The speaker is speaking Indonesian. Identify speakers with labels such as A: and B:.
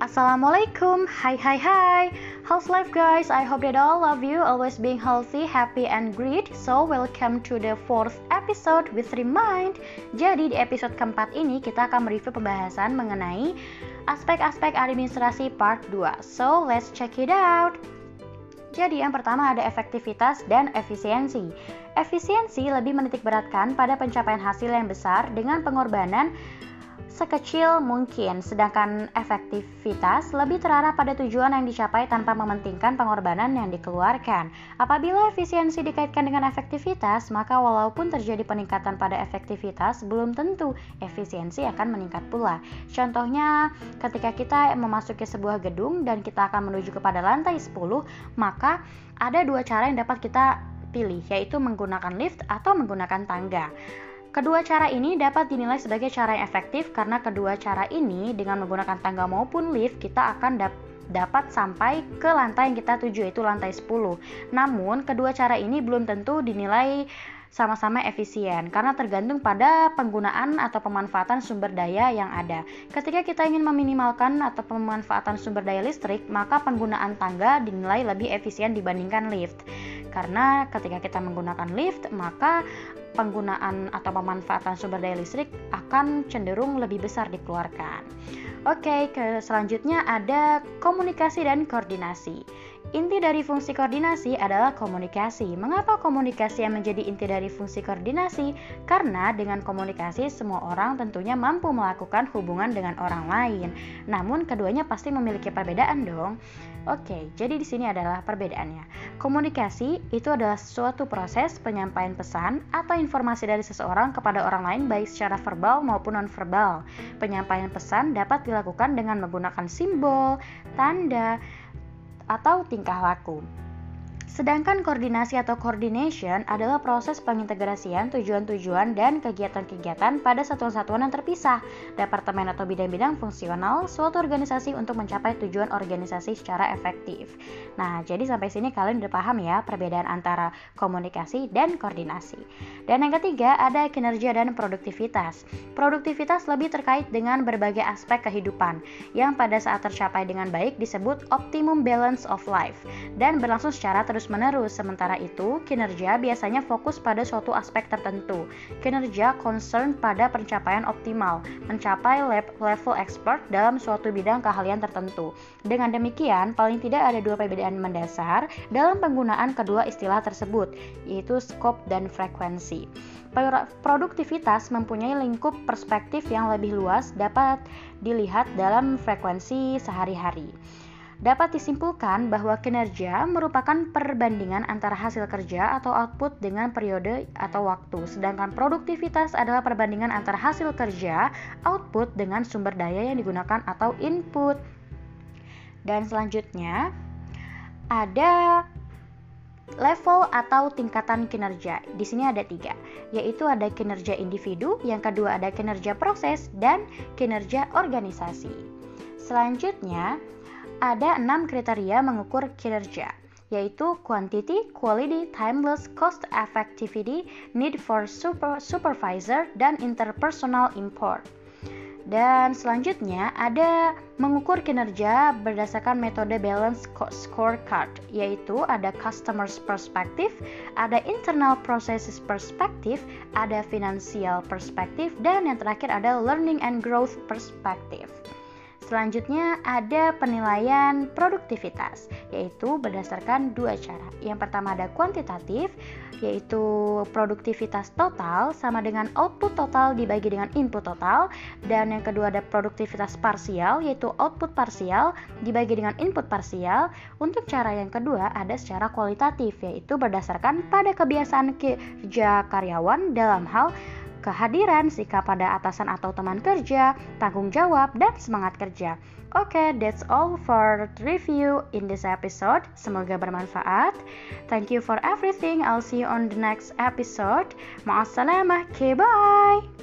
A: Assalamualaikum, hi hi hi How's life guys? I hope that all of you always being healthy, happy and great. So welcome to the fourth episode with Remind. Jadi di episode keempat ini kita akan mereview pembahasan mengenai aspek-aspek administrasi part 2 So let's check it out. Jadi yang pertama ada efektivitas dan efisiensi. Efisiensi lebih menitik beratkan pada pencapaian hasil yang besar dengan pengorbanan sekecil mungkin, sedangkan efektivitas lebih terarah pada tujuan yang dicapai tanpa mementingkan pengorbanan yang dikeluarkan. Apabila efisiensi dikaitkan dengan efektivitas, maka walaupun terjadi peningkatan pada efektivitas, belum tentu efisiensi akan meningkat pula. Contohnya, ketika kita memasuki sebuah gedung dan kita akan menuju kepada lantai 10, maka ada dua cara yang dapat kita pilih, yaitu menggunakan lift atau menggunakan tangga. Kedua cara ini dapat dinilai sebagai cara yang efektif karena kedua cara ini dengan menggunakan tangga maupun lift kita akan dap dapat sampai ke lantai yang kita tuju yaitu lantai 10. Namun, kedua cara ini belum tentu dinilai sama-sama efisien karena tergantung pada penggunaan atau pemanfaatan sumber daya yang ada. Ketika kita ingin meminimalkan atau pemanfaatan sumber daya listrik, maka penggunaan tangga dinilai lebih efisien dibandingkan lift. Karena ketika kita menggunakan lift, maka penggunaan atau pemanfaatan sumber daya listrik akan cenderung lebih besar dikeluarkan. Oke, ke selanjutnya ada komunikasi dan koordinasi. Inti dari fungsi koordinasi adalah komunikasi. Mengapa komunikasi yang menjadi inti dari fungsi koordinasi? Karena dengan komunikasi semua orang tentunya mampu melakukan hubungan dengan orang lain. Namun keduanya pasti memiliki perbedaan dong. Oke, jadi di sini adalah perbedaannya. Komunikasi itu adalah suatu proses penyampaian pesan atau informasi dari seseorang kepada orang lain baik secara verbal maupun nonverbal. Penyampaian pesan dapat dilakukan dengan menggunakan simbol, tanda, atau tingkah laku. Sedangkan koordinasi atau coordination adalah proses pengintegrasian tujuan-tujuan dan kegiatan-kegiatan pada satuan-satuan yang terpisah, departemen atau bidang-bidang fungsional suatu organisasi untuk mencapai tujuan organisasi secara efektif. Nah, jadi sampai sini kalian udah paham ya perbedaan antara komunikasi dan koordinasi. Dan yang ketiga ada kinerja dan produktivitas. Produktivitas lebih terkait dengan berbagai aspek kehidupan yang pada saat tercapai dengan baik disebut optimum balance of life dan berlangsung secara terus terus-menerus. Sementara itu, kinerja biasanya fokus pada suatu aspek tertentu. Kinerja concern pada pencapaian optimal, mencapai level expert dalam suatu bidang keahlian tertentu. Dengan demikian, paling tidak ada dua perbedaan mendasar dalam penggunaan kedua istilah tersebut, yaitu scope dan frekuensi. Produktivitas mempunyai lingkup perspektif yang lebih luas dapat dilihat dalam frekuensi sehari-hari. Dapat disimpulkan bahwa kinerja merupakan perbandingan antara hasil kerja atau output dengan periode atau waktu, sedangkan produktivitas adalah perbandingan antara hasil kerja, output dengan sumber daya yang digunakan atau input. Dan selanjutnya ada level atau tingkatan kinerja. Di sini ada tiga, yaitu ada kinerja individu, yang kedua ada kinerja proses, dan kinerja organisasi. Selanjutnya, ada enam kriteria mengukur kinerja, yaitu quantity, quality, timeless, cost effectivity, need for super, supervisor, dan interpersonal import. Dan selanjutnya ada mengukur kinerja berdasarkan metode balance scorecard, yaitu ada customers perspective, ada internal processes perspective, ada financial perspective, dan yang terakhir ada learning and growth perspective. Selanjutnya ada penilaian produktivitas, yaitu berdasarkan dua cara. Yang pertama ada kuantitatif, yaitu produktivitas total sama dengan output total dibagi dengan input total. Dan yang kedua ada produktivitas parsial, yaitu output parsial dibagi dengan input parsial. Untuk cara yang kedua ada secara kualitatif, yaitu berdasarkan pada kebiasaan kerja karyawan dalam hal kehadiran, sikap pada atasan atau teman kerja, tanggung jawab, dan semangat kerja. Oke, okay, that's all for review in this episode. Semoga bermanfaat. Thank you for everything. I'll see you on the next episode. Ma'assalamah. Okay, bye.